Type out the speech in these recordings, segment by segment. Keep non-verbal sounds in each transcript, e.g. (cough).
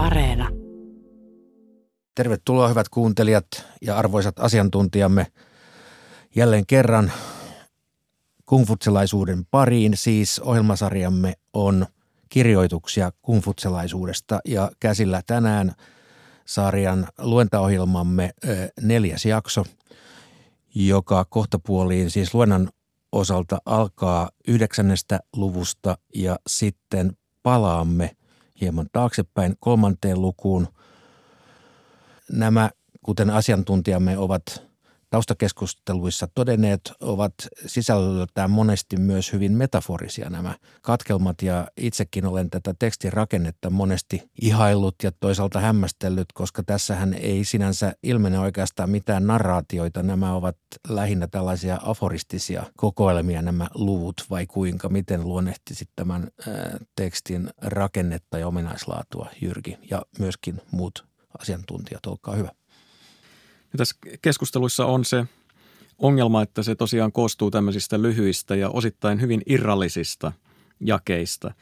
Areena. Tervetuloa hyvät kuuntelijat ja arvoisat asiantuntijamme jälleen kerran kungfutselaisuuden pariin. Siis ohjelmasarjamme on kirjoituksia kungfutselaisuudesta ja käsillä tänään sarjan luentaohjelmamme neljäs jakso, joka kohtapuoliin siis luennan osalta alkaa yhdeksännestä luvusta ja sitten palaamme hieman taaksepäin kolmanteen lukuun. Nämä, kuten asiantuntijamme ovat taustakeskusteluissa todenneet, ovat sisällöltään monesti myös hyvin metaforisia nämä katkelmat ja itsekin olen tätä tekstin rakennetta monesti ihaillut ja toisaalta hämmästellyt, koska tässähän ei sinänsä ilmene oikeastaan mitään narraatioita. Nämä ovat lähinnä tällaisia aforistisia kokoelmia nämä luvut vai kuinka, miten luonnehtisit tämän tekstin rakennetta ja ominaislaatua Jyrki ja myöskin muut asiantuntijat, olkaa hyvä. Ja tässä keskusteluissa on se ongelma, että se tosiaan koostuu tämmöisistä lyhyistä ja osittain hyvin irrallisista jakeista.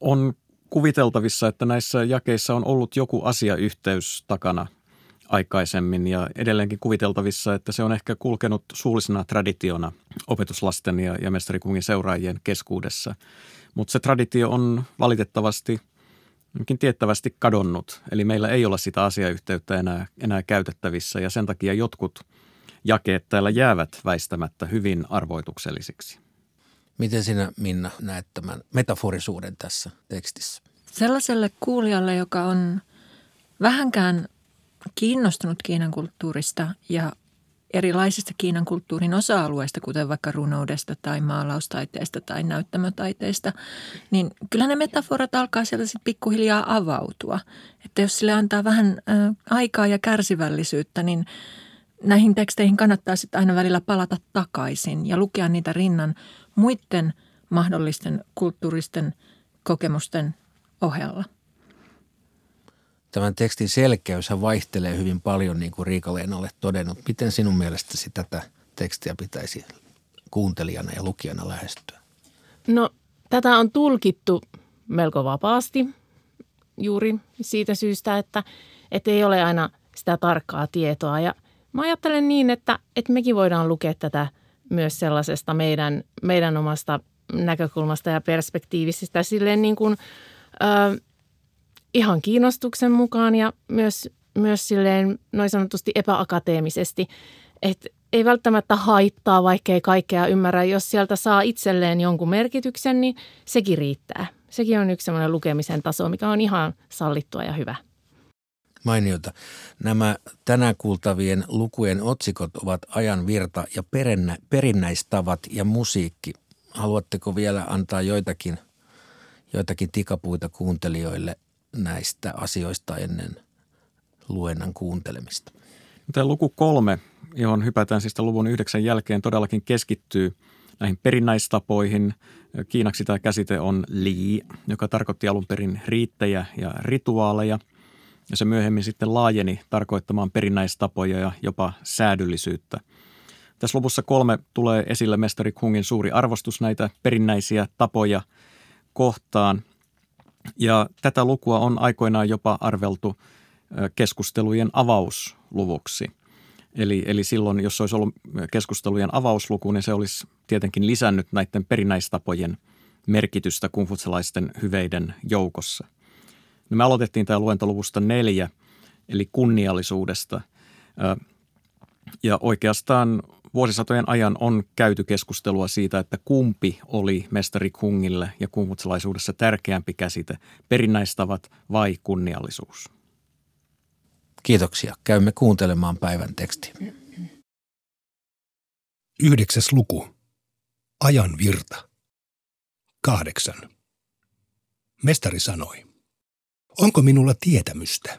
On kuviteltavissa, että näissä jakeissa on ollut joku asiayhteys takana aikaisemmin ja edelleenkin kuviteltavissa, että se on ehkä kulkenut suullisena traditiona opetuslasten ja, ja mestarikungin seuraajien keskuudessa. Mutta se traditio on valitettavasti – onkin tiettävästi kadonnut. Eli meillä ei ole sitä asiayhteyttä enää, enää käytettävissä ja sen takia jotkut jakeet täällä jäävät väistämättä hyvin arvoituksellisiksi. Miten sinä Minna näet tämän metaforisuuden tässä tekstissä? Sellaiselle kuulijalle, joka on vähänkään kiinnostunut Kiinan kulttuurista ja erilaisista Kiinan kulttuurin osa-alueista, kuten vaikka runoudesta tai maalaustaiteesta tai näyttämötaiteesta, niin kyllä ne metaforat alkaa sieltä sitten pikkuhiljaa avautua. Että jos sille antaa vähän aikaa ja kärsivällisyyttä, niin näihin teksteihin kannattaa sitten aina välillä palata takaisin ja lukea niitä rinnan muiden mahdollisten kulttuuristen kokemusten ohella tämän tekstin selkeys vaihtelee hyvin paljon, niin kuin riika olet todennut. Miten sinun mielestäsi tätä tekstiä pitäisi kuuntelijana ja lukijana lähestyä? No, tätä on tulkittu melko vapaasti juuri siitä syystä, että, että ei ole aina sitä tarkkaa tietoa. Ja mä ajattelen niin, että, että mekin voidaan lukea tätä myös sellaisesta meidän, meidän omasta näkökulmasta ja perspektiivisistä silleen niin kuin, ö, ihan kiinnostuksen mukaan ja myös, myös silleen noin sanotusti epäakateemisesti, että ei välttämättä haittaa, vaikka ei kaikkea ymmärrä. Jos sieltä saa itselleen jonkun merkityksen, niin sekin riittää. Sekin on yksi sellainen lukemisen taso, mikä on ihan sallittua ja hyvä. Mainiota. Nämä tänään kuultavien lukujen otsikot ovat ajan virta ja perennä, perinnäistavat ja musiikki. Haluatteko vielä antaa joitakin, joitakin tikapuita kuuntelijoille näistä asioista ennen luennan kuuntelemista. Tämä luku kolme, johon hypätään siis luvun yhdeksän jälkeen, todellakin keskittyy näihin perinnäistapoihin. Kiinaksi tämä käsite on li, joka tarkoitti alun perin riittejä ja rituaaleja. Ja se myöhemmin sitten laajeni tarkoittamaan perinnäistapoja ja jopa säädyllisyyttä. Tässä luvussa kolme tulee esille mestari Kungin suuri arvostus näitä perinnäisiä tapoja kohtaan. Ja tätä lukua on aikoinaan jopa arveltu keskustelujen avausluvuksi. Eli, eli silloin, jos olisi ollut keskustelujen avausluku, niin se olisi tietenkin lisännyt näiden perinnäistapojen merkitystä kungfutsalaisten hyveiden joukossa. No me aloitettiin tämä luentoluvusta neljä, eli kunniallisuudesta. Ja oikeastaan vuosisatojen ajan on käyty keskustelua siitä, että kumpi oli mestari Kungille ja kummutsalaisuudessa tärkeämpi käsite, perinnäistavat vai kunniallisuus. Kiitoksia. Käymme kuuntelemaan päivän teksti. Yhdeksäs luku. Ajan virta. Kahdeksan. Mestari sanoi. Onko minulla tietämystä?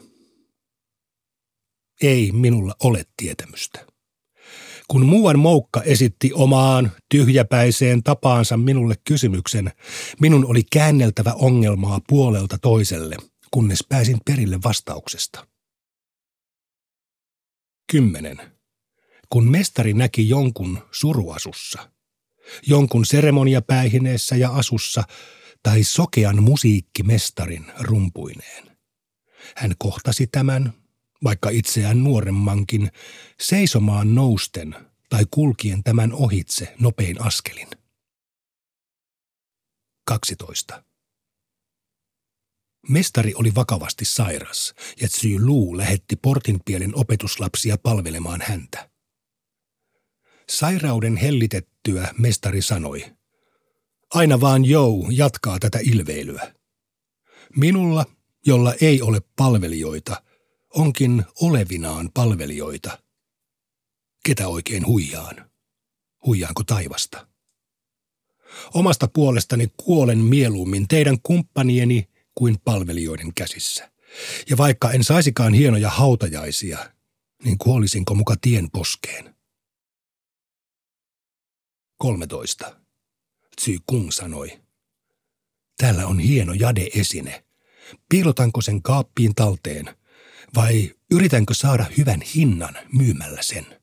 Ei minulla ole tietämystä. Kun muuan moukka esitti omaan tyhjäpäiseen tapaansa minulle kysymyksen, minun oli käänneltävä ongelmaa puolelta toiselle, kunnes pääsin perille vastauksesta. 10. Kun mestari näki jonkun suruasussa, jonkun seremoniapäihineessä ja asussa tai sokean musiikkimestarin rumpuineen. Hän kohtasi tämän, vaikka itseään nuoremmankin, seisomaan nousten tai kulkien tämän ohitse nopein askelin. 12. Mestari oli vakavasti sairas ja Tsy Lu lähetti portinpielen opetuslapsia palvelemaan häntä. Sairauden hellitettyä mestari sanoi, aina vaan Jou jatkaa tätä ilveilyä. Minulla, jolla ei ole palvelijoita, onkin olevinaan palvelijoita. Ketä oikein huijaan? Huijaanko taivasta? Omasta puolestani kuolen mieluummin teidän kumppanieni kuin palvelijoiden käsissä. Ja vaikka en saisikaan hienoja hautajaisia, niin kuolisinko muka tien poskeen? 13. Tsy Kung sanoi. Täällä on hieno jade-esine. Piilotanko sen kaappiin talteen vai yritänkö saada hyvän hinnan myymällä sen?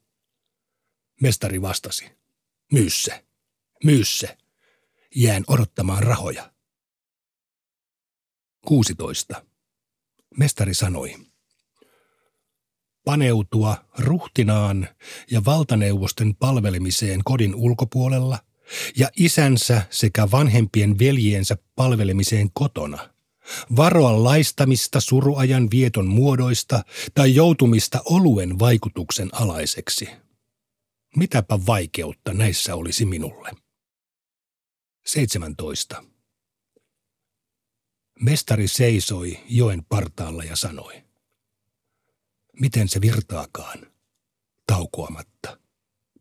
Mestari vastasi. Myy se. Myy se. Jään odottamaan rahoja. 16. Mestari sanoi. Paneutua ruhtinaan ja valtaneuvosten palvelemiseen kodin ulkopuolella ja isänsä sekä vanhempien veljiensä palvelemiseen kotona. Varoa laistamista suruajan vieton muodoista tai joutumista oluen vaikutuksen alaiseksi. Mitäpä vaikeutta näissä olisi minulle. 17. Mestari seisoi joen partaalla ja sanoi. Miten se virtaakaan, taukoamatta,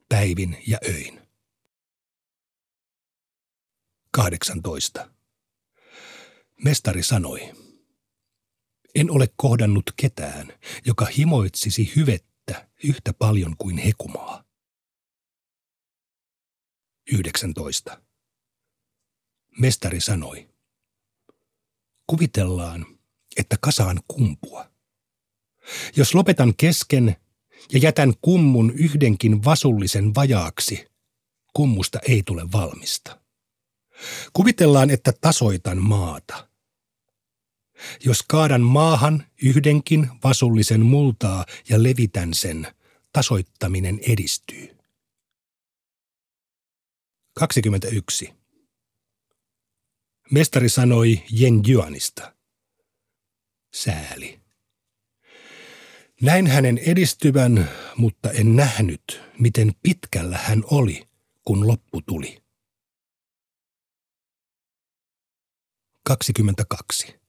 päivin ja öin. 18. Mestari sanoi. En ole kohdannut ketään, joka himoitsisi hyvettä yhtä paljon kuin hekumaa. 19. Mestari sanoi. Kuvitellaan, että kasaan kumpua. Jos lopetan kesken ja jätän kummun yhdenkin vasullisen vajaaksi, kummusta ei tule valmista. Kuvitellaan, että tasoitan maata. Jos kaadan maahan yhdenkin vasullisen multaa ja levitän sen, tasoittaminen edistyy. 21. Mestari sanoi Jen Juanista. Sääli. Näin hänen edistyvän, mutta en nähnyt, miten pitkällä hän oli, kun loppu tuli. 22.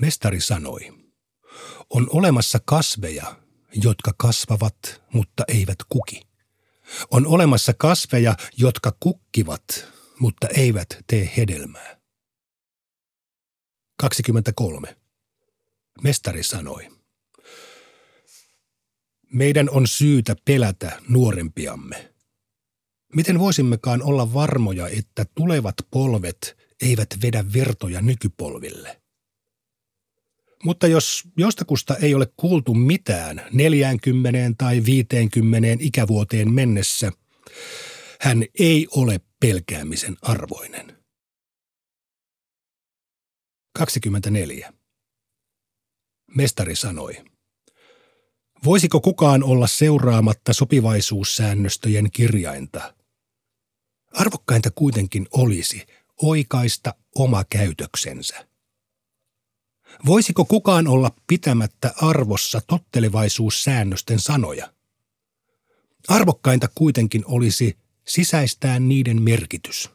Mestari sanoi, on olemassa kasveja, jotka kasvavat, mutta eivät kuki. On olemassa kasveja, jotka kukkivat, mutta eivät tee hedelmää. 23. Mestari sanoi, meidän on syytä pelätä nuorempiamme. Miten voisimmekaan olla varmoja, että tulevat polvet eivät vedä vertoja nykypolville? Mutta jos jostakusta ei ole kuultu mitään 40 tai 50 ikävuoteen mennessä, hän ei ole pelkäämisen arvoinen. 24. Mestari sanoi. Voisiko kukaan olla seuraamatta sopivaisuussäännöstöjen kirjainta? Arvokkainta kuitenkin olisi oikaista oma käytöksensä. Voisiko kukaan olla pitämättä arvossa tottelevaisuussäännösten sanoja? Arvokkainta kuitenkin olisi sisäistää niiden merkitys.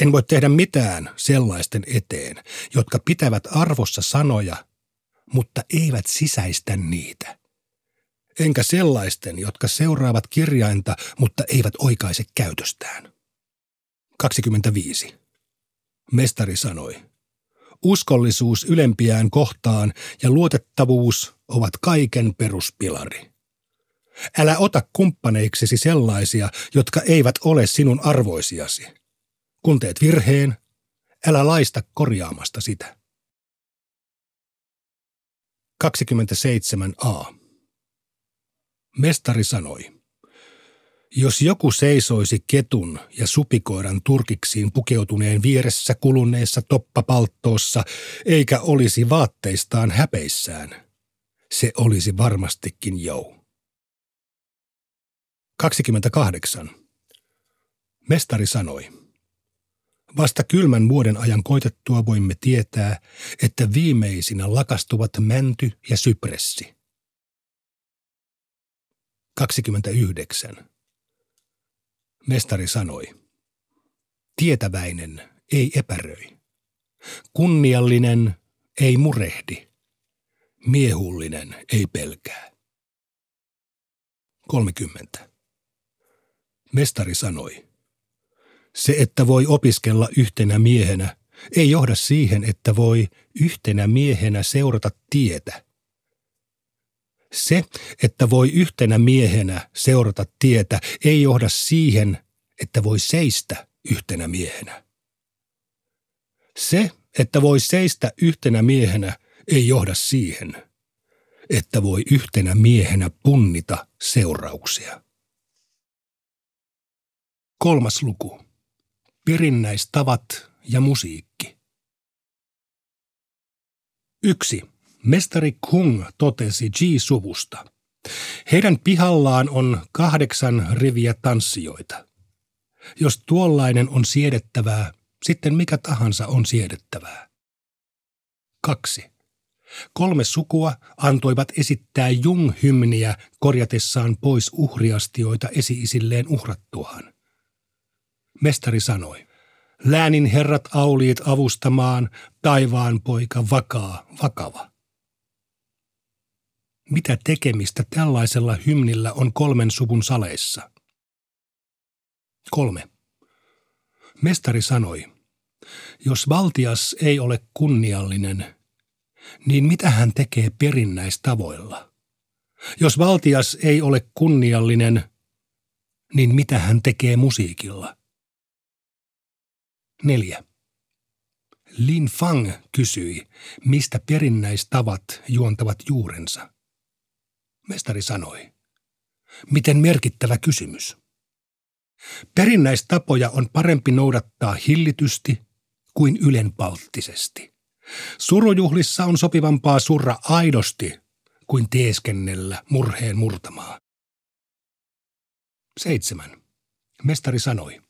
En voi tehdä mitään sellaisten eteen, jotka pitävät arvossa sanoja, mutta eivät sisäistä niitä. Enkä sellaisten, jotka seuraavat kirjainta, mutta eivät oikaise käytöstään. 25. Mestari sanoi, uskollisuus ylempiään kohtaan ja luotettavuus ovat kaiken peruspilari. Älä ota kumppaneiksesi sellaisia, jotka eivät ole sinun arvoisiasi. Kun teet virheen, älä laista korjaamasta sitä. 27a. Mestari sanoi, Jos joku seisoisi ketun ja supikoiran turkiksiin pukeutuneen vieressä kuluneessa toppapalttoossa, eikä olisi vaatteistaan häpeissään, se olisi varmastikin jou. 28. Mestari sanoi. Vasta kylmän vuoden ajan koitettua voimme tietää, että viimeisinä lakastuvat mänty ja sypressi. 29. Mestari sanoi. Tietäväinen ei epäröi. Kunniallinen ei murehdi. Miehullinen ei pelkää. 30. Mestari sanoi. Se, että voi opiskella yhtenä miehenä, ei johda siihen, että voi yhtenä miehenä seurata tietä. Se, että voi yhtenä miehenä seurata tietä, ei johda siihen, että voi seistä yhtenä miehenä. Se, että voi seistä yhtenä miehenä, ei johda siihen, että voi yhtenä miehenä punnita seurauksia. Kolmas luku. Perinnäistavat ja musiikki. Yksi. Mestari Kung totesi Ji-suvusta. Heidän pihallaan on kahdeksan riviä tanssijoita. Jos tuollainen on siedettävää, sitten mikä tahansa on siedettävää. Kaksi. Kolme sukua antoivat esittää Jung-hymniä korjatessaan pois uhriastioita esi-isilleen uhrattuaan. Mestari sanoi, läänin herrat auliit avustamaan, taivaan poika vakaa, vakava. Mitä tekemistä tällaisella hymnillä on kolmen suvun saleissa? Kolme. Mestari sanoi, jos valtias ei ole kunniallinen, niin mitä hän tekee perinnäistavoilla? Jos valtias ei ole kunniallinen, niin mitä hän tekee musiikilla? Neljä. Lin Fang kysyi, mistä perinnäistavat juontavat juurensa. Mestari sanoi, miten merkittävä kysymys. Perinnäistapoja on parempi noudattaa hillitysti kuin ylenpalttisesti. Surujuhlissa on sopivampaa surra aidosti kuin teeskennellä murheen murtamaa. Seitsemän. Mestari sanoi,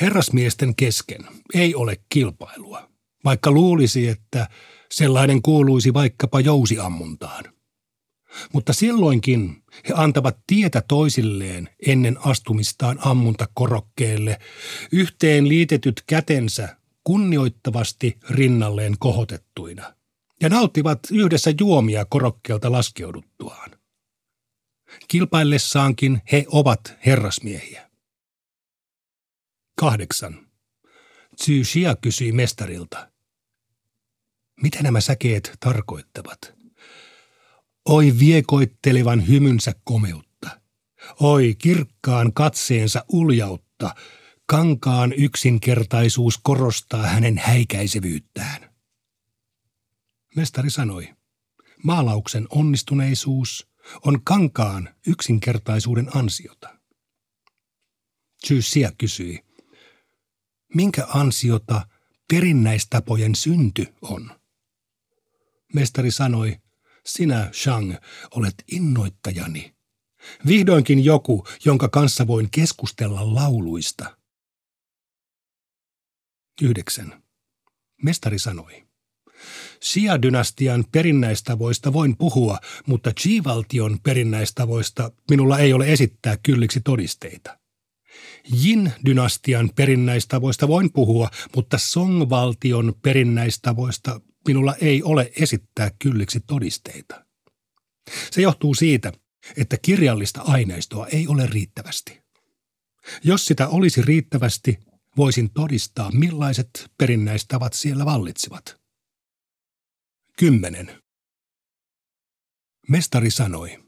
Herrasmiesten kesken ei ole kilpailua, vaikka luulisi, että sellainen kuuluisi vaikkapa jousiammuntaan. Mutta silloinkin he antavat tietä toisilleen ennen astumistaan ammuntakorokkeelle, yhteen liitetyt kätensä kunnioittavasti rinnalleen kohotettuina, ja nauttivat yhdessä juomia korokkeelta laskeuduttuaan. Kilpaillessaankin he ovat herrasmiehiä. Kahdeksan. Tsu Xia kysyi mestarilta. Mitä nämä säkeet tarkoittavat? Oi viekoittelevan hymynsä komeutta. Oi kirkkaan katseensa uljautta. Kankaan yksinkertaisuus korostaa hänen häikäisevyyttään. Mestari sanoi, maalauksen onnistuneisuus on kankaan yksinkertaisuuden ansiota. Xia kysyi, minkä ansiota perinnäistapojen synty on. Mestari sanoi, sinä, Shang, olet innoittajani. Vihdoinkin joku, jonka kanssa voin keskustella lauluista. 9. Mestari sanoi. Xia-dynastian perinnäistavoista voin puhua, mutta Qi-valtion perinnäistavoista minulla ei ole esittää kylliksi todisteita. Jin-dynastian perinnäistavoista voin puhua, mutta Song-valtion perinnäistavoista minulla ei ole esittää kylliksi todisteita. Se johtuu siitä, että kirjallista aineistoa ei ole riittävästi. Jos sitä olisi riittävästi, voisin todistaa, millaiset perinnäistavat siellä vallitsivat. 10. Mestari sanoi –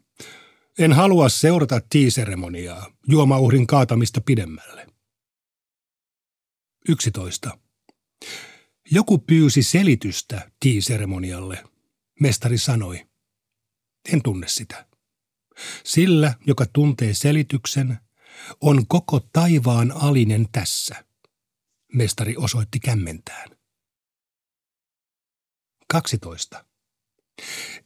en halua seurata tiiseremoniaa, juomauhrin kaatamista pidemmälle. 11. Joku pyysi selitystä tiiseremonialle. Mestari sanoi, en tunne sitä. Sillä, joka tuntee selityksen, On koko taivaan alinen tässä. Mestari osoitti kämmentään. 12.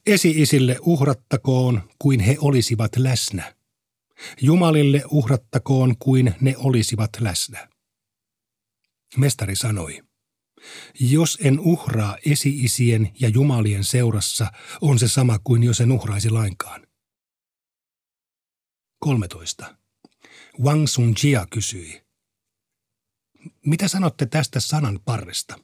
Esi-isille uhrattakoon kuin he olisivat läsnä. Jumalille uhrattakoon kuin ne olisivat läsnä. Mestari sanoi, jos en uhraa esi-isien ja jumalien seurassa, on se sama kuin jos en uhraisi lainkaan. 13. Wang Sunjia kysyi, mitä sanotte tästä sanan parresta?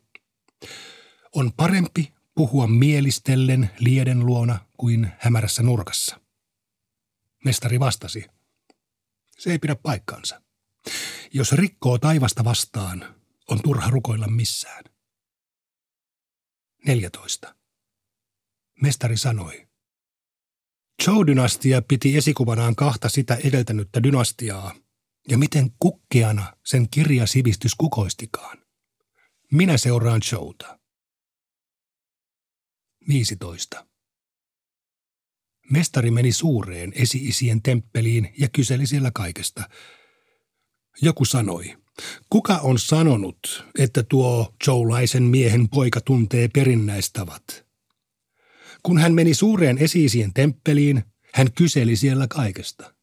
On parempi puhua mielistellen lieden luona kuin hämärässä nurkassa. Mestari vastasi, se ei pidä paikkaansa. Jos rikkoo taivasta vastaan, on turha rukoilla missään. 14. Mestari sanoi, Zhou-dynastia piti esikuvanaan kahta sitä edeltänyttä dynastiaa, ja miten kukkeana sen kirjasivistys kukoistikaan. Minä seuraan Zhouta. 15. Mestari meni suureen esi-isien temppeliin ja kyseli siellä kaikesta. Joku sanoi, kuka on sanonut, että tuo joulaisen miehen poika tuntee perinnäistavat? Kun hän meni suureen esi-isien temppeliin, hän kyseli siellä kaikesta.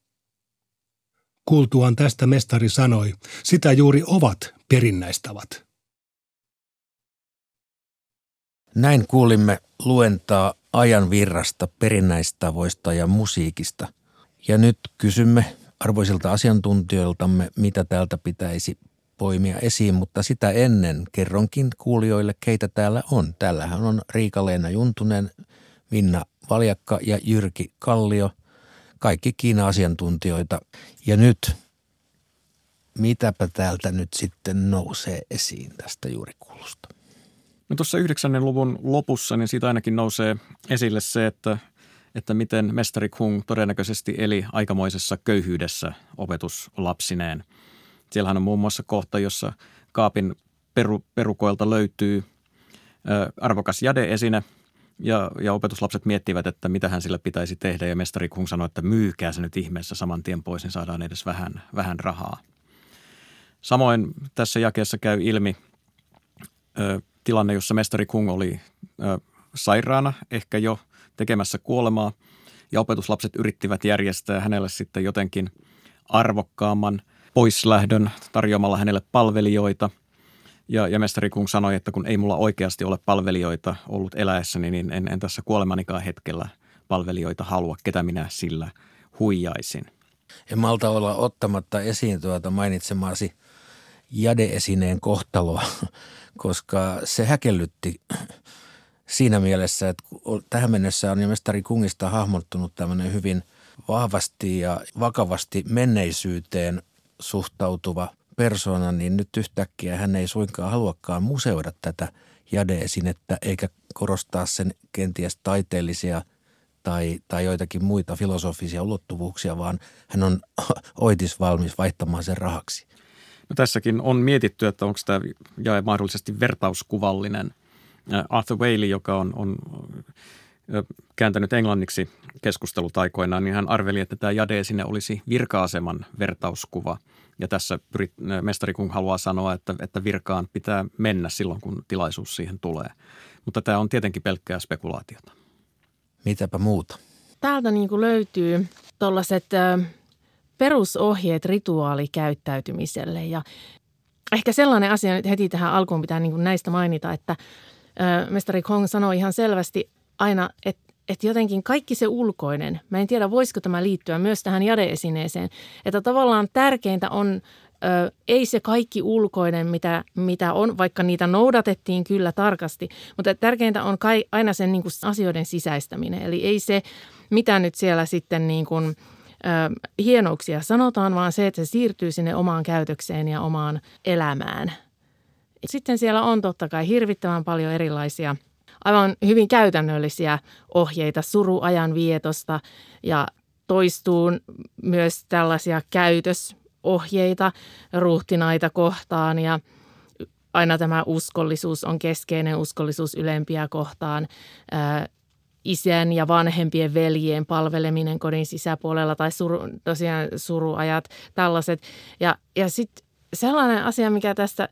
Kuultuaan tästä mestari sanoi, sitä juuri ovat perinnäistavat. Näin kuulimme luentaa ajan virrasta, perinnäistavoista ja musiikista. Ja nyt kysymme arvoisilta asiantuntijoiltamme, mitä täältä pitäisi poimia esiin, mutta sitä ennen kerronkin kuulijoille, keitä täällä on. Täällähän on Riika-Leena Juntunen, Minna Valjakka ja Jyrki Kallio, kaikki Kiina-asiantuntijoita. Ja nyt, mitäpä täältä nyt sitten nousee esiin tästä juuri kuulusta? No tuossa yhdeksännen luvun lopussa, niin siitä ainakin nousee esille se, että, että miten mestari Kung todennäköisesti eli aikamoisessa köyhyydessä opetuslapsineen. Siellähän on muun muassa kohta, jossa kaapin peru, perukoilta löytyy ö, arvokas jadeesine. Ja, ja opetuslapset miettivät, että mitä hän sillä pitäisi tehdä. Ja mestari Kung sanoi, että myykää se nyt ihmeessä saman tien pois, niin saadaan edes vähän, vähän rahaa. Samoin tässä jakeessa käy ilmi ö, tilanne, jossa mestari Kung oli ö, sairaana, ehkä jo tekemässä kuolemaa, ja opetuslapset yrittivät järjestää hänelle sitten jotenkin arvokkaamman poislähdön tarjoamalla hänelle palvelijoita. Ja, ja mestari Kung sanoi, että kun ei mulla oikeasti ole palvelijoita ollut eläessäni, niin en, en tässä kuolemanikaan hetkellä palvelijoita halua, ketä minä sillä huijaisin. En malta olla ottamatta esiin tuota mainitsemaasi jadeesineen kohtaloa, (laughs) koska se häkellytti siinä mielessä, että tähän mennessä on mestari Kungista hahmottunut tämmöinen hyvin vahvasti ja vakavasti menneisyyteen suhtautuva persona, niin nyt yhtäkkiä hän ei suinkaan haluakaan museoida tätä jadeesinettä eikä korostaa sen kenties taiteellisia tai, tai joitakin muita filosofisia ulottuvuuksia, vaan hän on (laughs) oitis valmis vaihtamaan sen rahaksi. No tässäkin on mietitty, että onko tämä jae mahdollisesti vertauskuvallinen. Arthur Whaley, joka on, on kääntänyt englanniksi keskustelut aikoinaan, niin hän arveli, että tämä jade sinne olisi virka-aseman vertauskuva. Ja tässä pyrit, mestari Kung haluaa sanoa, että, että virkaan pitää mennä silloin, kun tilaisuus siihen tulee. Mutta tämä on tietenkin pelkkää spekulaatiota. Mitäpä muuta? Täältä niin kuin löytyy tuollaiset perusohjeet rituaalikäyttäytymiselle ja ehkä sellainen asia nyt heti tähän alkuun pitää niin kuin näistä mainita, että mestari Kong sanoi ihan selvästi aina, että että jotenkin kaikki se ulkoinen, mä en tiedä voisiko tämä liittyä myös tähän jadeesineeseen, että tavallaan tärkeintä on ö, ei se kaikki ulkoinen, mitä, mitä on, vaikka niitä noudatettiin kyllä tarkasti, mutta tärkeintä on kai, aina sen niin kuin asioiden sisäistäminen. Eli ei se, mitä nyt siellä sitten niin kuin, hienouksia sanotaan, vaan se, että se siirtyy sinne omaan käytökseen ja omaan elämään. Sitten siellä on totta kai hirvittävän paljon erilaisia aivan hyvin käytännöllisiä ohjeita suruajan vietosta ja toistuu myös tällaisia käytösohjeita ruhtinaita kohtaan ja aina tämä uskollisuus on keskeinen uskollisuus ylempiä kohtaan isän ja vanhempien veljien palveleminen kodin sisäpuolella tai suru, tosiaan suruajat, tällaiset. Ja, ja sitten sellainen asia, mikä tästä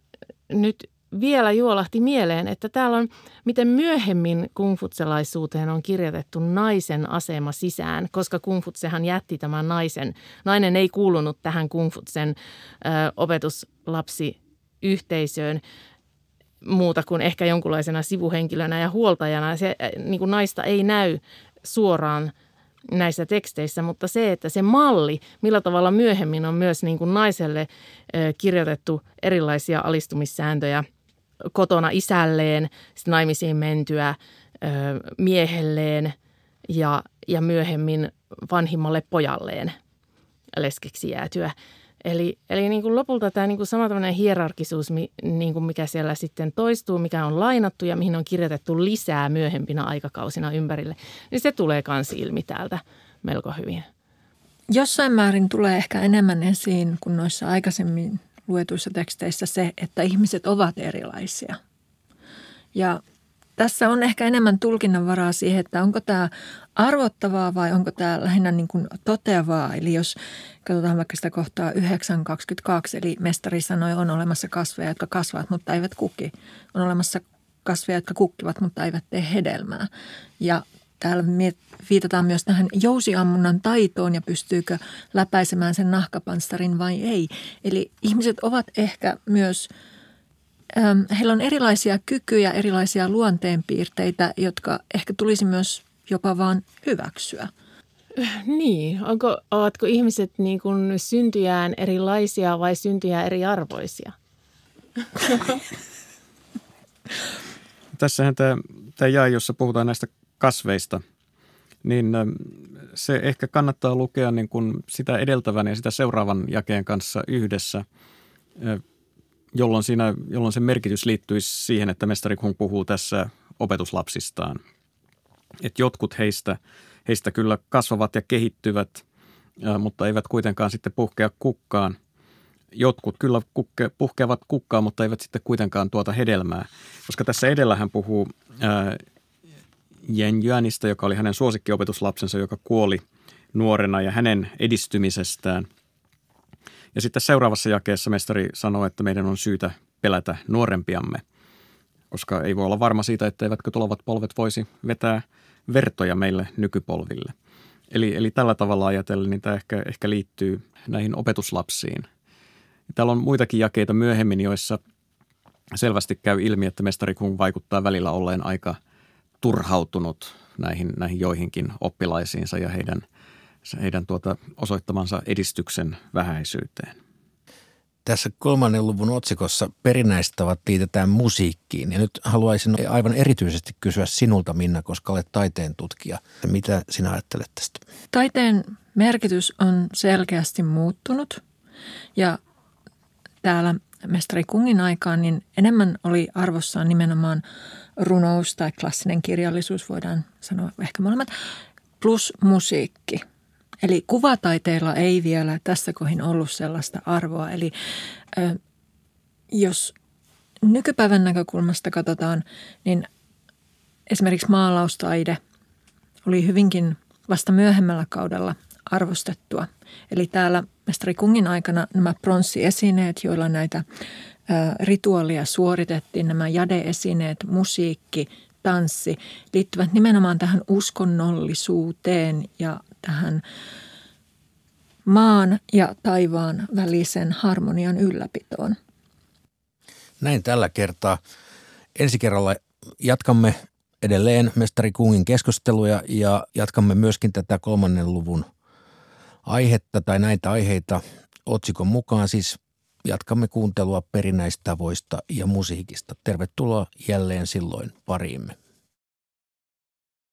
nyt vielä juolahti mieleen, että täällä on, miten myöhemmin kungfutselaisuuteen on kirjoitettu naisen asema sisään, koska kungfutsehan jätti tämän naisen. Nainen ei kuulunut tähän kungfutsen opetuslapsiyhteisöön muuta kuin ehkä jonkunlaisena sivuhenkilönä ja huoltajana. Se niin kuin naista ei näy suoraan näissä teksteissä, mutta se, että se malli, millä tavalla myöhemmin on myös niin kuin naiselle kirjoitettu erilaisia alistumissääntöjä kotona isälleen, naimisiin mentyä miehelleen ja, ja myöhemmin vanhimmalle pojalleen leskeksi jäätyä. Eli, eli niin kuin lopulta tämä niin kuin sama tämmöinen hierarkisuus, niin kuin mikä siellä sitten toistuu, mikä on lainattu ja mihin on kirjoitettu lisää myöhempinä aikakausina ympärille, niin se tulee myös ilmi täältä melko hyvin. Jossain määrin tulee ehkä enemmän esiin kuin noissa aikaisemmin luetuissa teksteissä se, että ihmiset ovat erilaisia. Ja tässä on ehkä enemmän tulkinnanvaraa siihen, että onko tämä arvottavaa vai onko tämä lähinnä niin kuin toteavaa. Eli jos katsotaan vaikka sitä kohtaa 9.22, eli mestari sanoi, on olemassa kasveja, jotka kasvavat, mutta eivät kuki. On olemassa kasveja, jotka kukkivat, mutta eivät tee hedelmää. Ja täällä viitataan myös tähän jousiammunnan taitoon ja pystyykö läpäisemään sen nahkapanssarin vai ei. Eli ihmiset ovat ehkä myös – heillä on erilaisia kykyjä, erilaisia luonteenpiirteitä, jotka ehkä tulisi myös jopa vaan hyväksyä. Niin, onko, ovatko ihmiset niin kuin syntyjään erilaisia vai syntyjään eriarvoisia? (laughs) Tässähän tämä, tämä jae, jossa puhutaan näistä kasveista, niin se ehkä kannattaa lukea niin kuin sitä edeltävän ja sitä seuraavan jakeen kanssa yhdessä jolloin, siinä, jolloin se merkitys liittyisi siihen, että mestari kun puhuu tässä opetuslapsistaan. Että jotkut heistä, heistä kyllä kasvavat ja kehittyvät, mutta eivät kuitenkaan sitten puhkea kukkaan. Jotkut kyllä kukke, puhkeavat kukkaan, mutta eivät sitten kuitenkaan tuota hedelmää. Koska tässä edellä hän puhuu ää, Jen Jönistä, joka oli hänen suosikkiopetuslapsensa, joka kuoli nuorena ja hänen edistymisestään – ja sitten seuraavassa jakeessa mestari sanoo, että meidän on syytä pelätä nuorempiamme, koska ei voi olla varma siitä, että eivätkö tulevat polvet voisi vetää vertoja meille nykypolville. Eli, eli tällä tavalla ajatellen, niin tämä ehkä, ehkä liittyy näihin opetuslapsiin. Täällä on muitakin jakeita myöhemmin, joissa selvästi käy ilmi, että mestari Kung vaikuttaa välillä olleen aika turhautunut näihin, näihin joihinkin oppilaisiinsa ja heidän – heidän tuota osoittamansa edistyksen vähäisyyteen. Tässä kolmannen luvun otsikossa perinnäistavat liitetään musiikkiin. Ja nyt haluaisin aivan erityisesti kysyä sinulta, Minna, koska olet taiteen tutkija. Mitä sinä ajattelet tästä? Taiteen merkitys on selkeästi muuttunut. Ja täällä mestari Kungin aikaan niin enemmän oli arvossaan nimenomaan runous tai klassinen kirjallisuus, voidaan sanoa ehkä molemmat, plus musiikki – Eli kuvataiteilla ei vielä tässä kohin ollut sellaista arvoa. Eli jos nykypäivän näkökulmasta katsotaan, niin esimerkiksi maalaustaide oli hyvinkin vasta myöhemmällä kaudella arvostettua. Eli täällä mestari Kungin aikana nämä pronssiesineet, joilla näitä rituaalia suoritettiin, nämä jade-esineet, musiikki, tanssi, liittyvät nimenomaan tähän uskonnollisuuteen ja tähän maan ja taivaan välisen harmonian ylläpitoon. Näin tällä kertaa. Ensi kerralla jatkamme edelleen mestari Kungin keskusteluja ja jatkamme myöskin tätä kolmannen luvun aihetta tai näitä aiheita otsikon mukaan. Siis jatkamme kuuntelua perinnäistavoista ja musiikista. Tervetuloa jälleen silloin pariimme.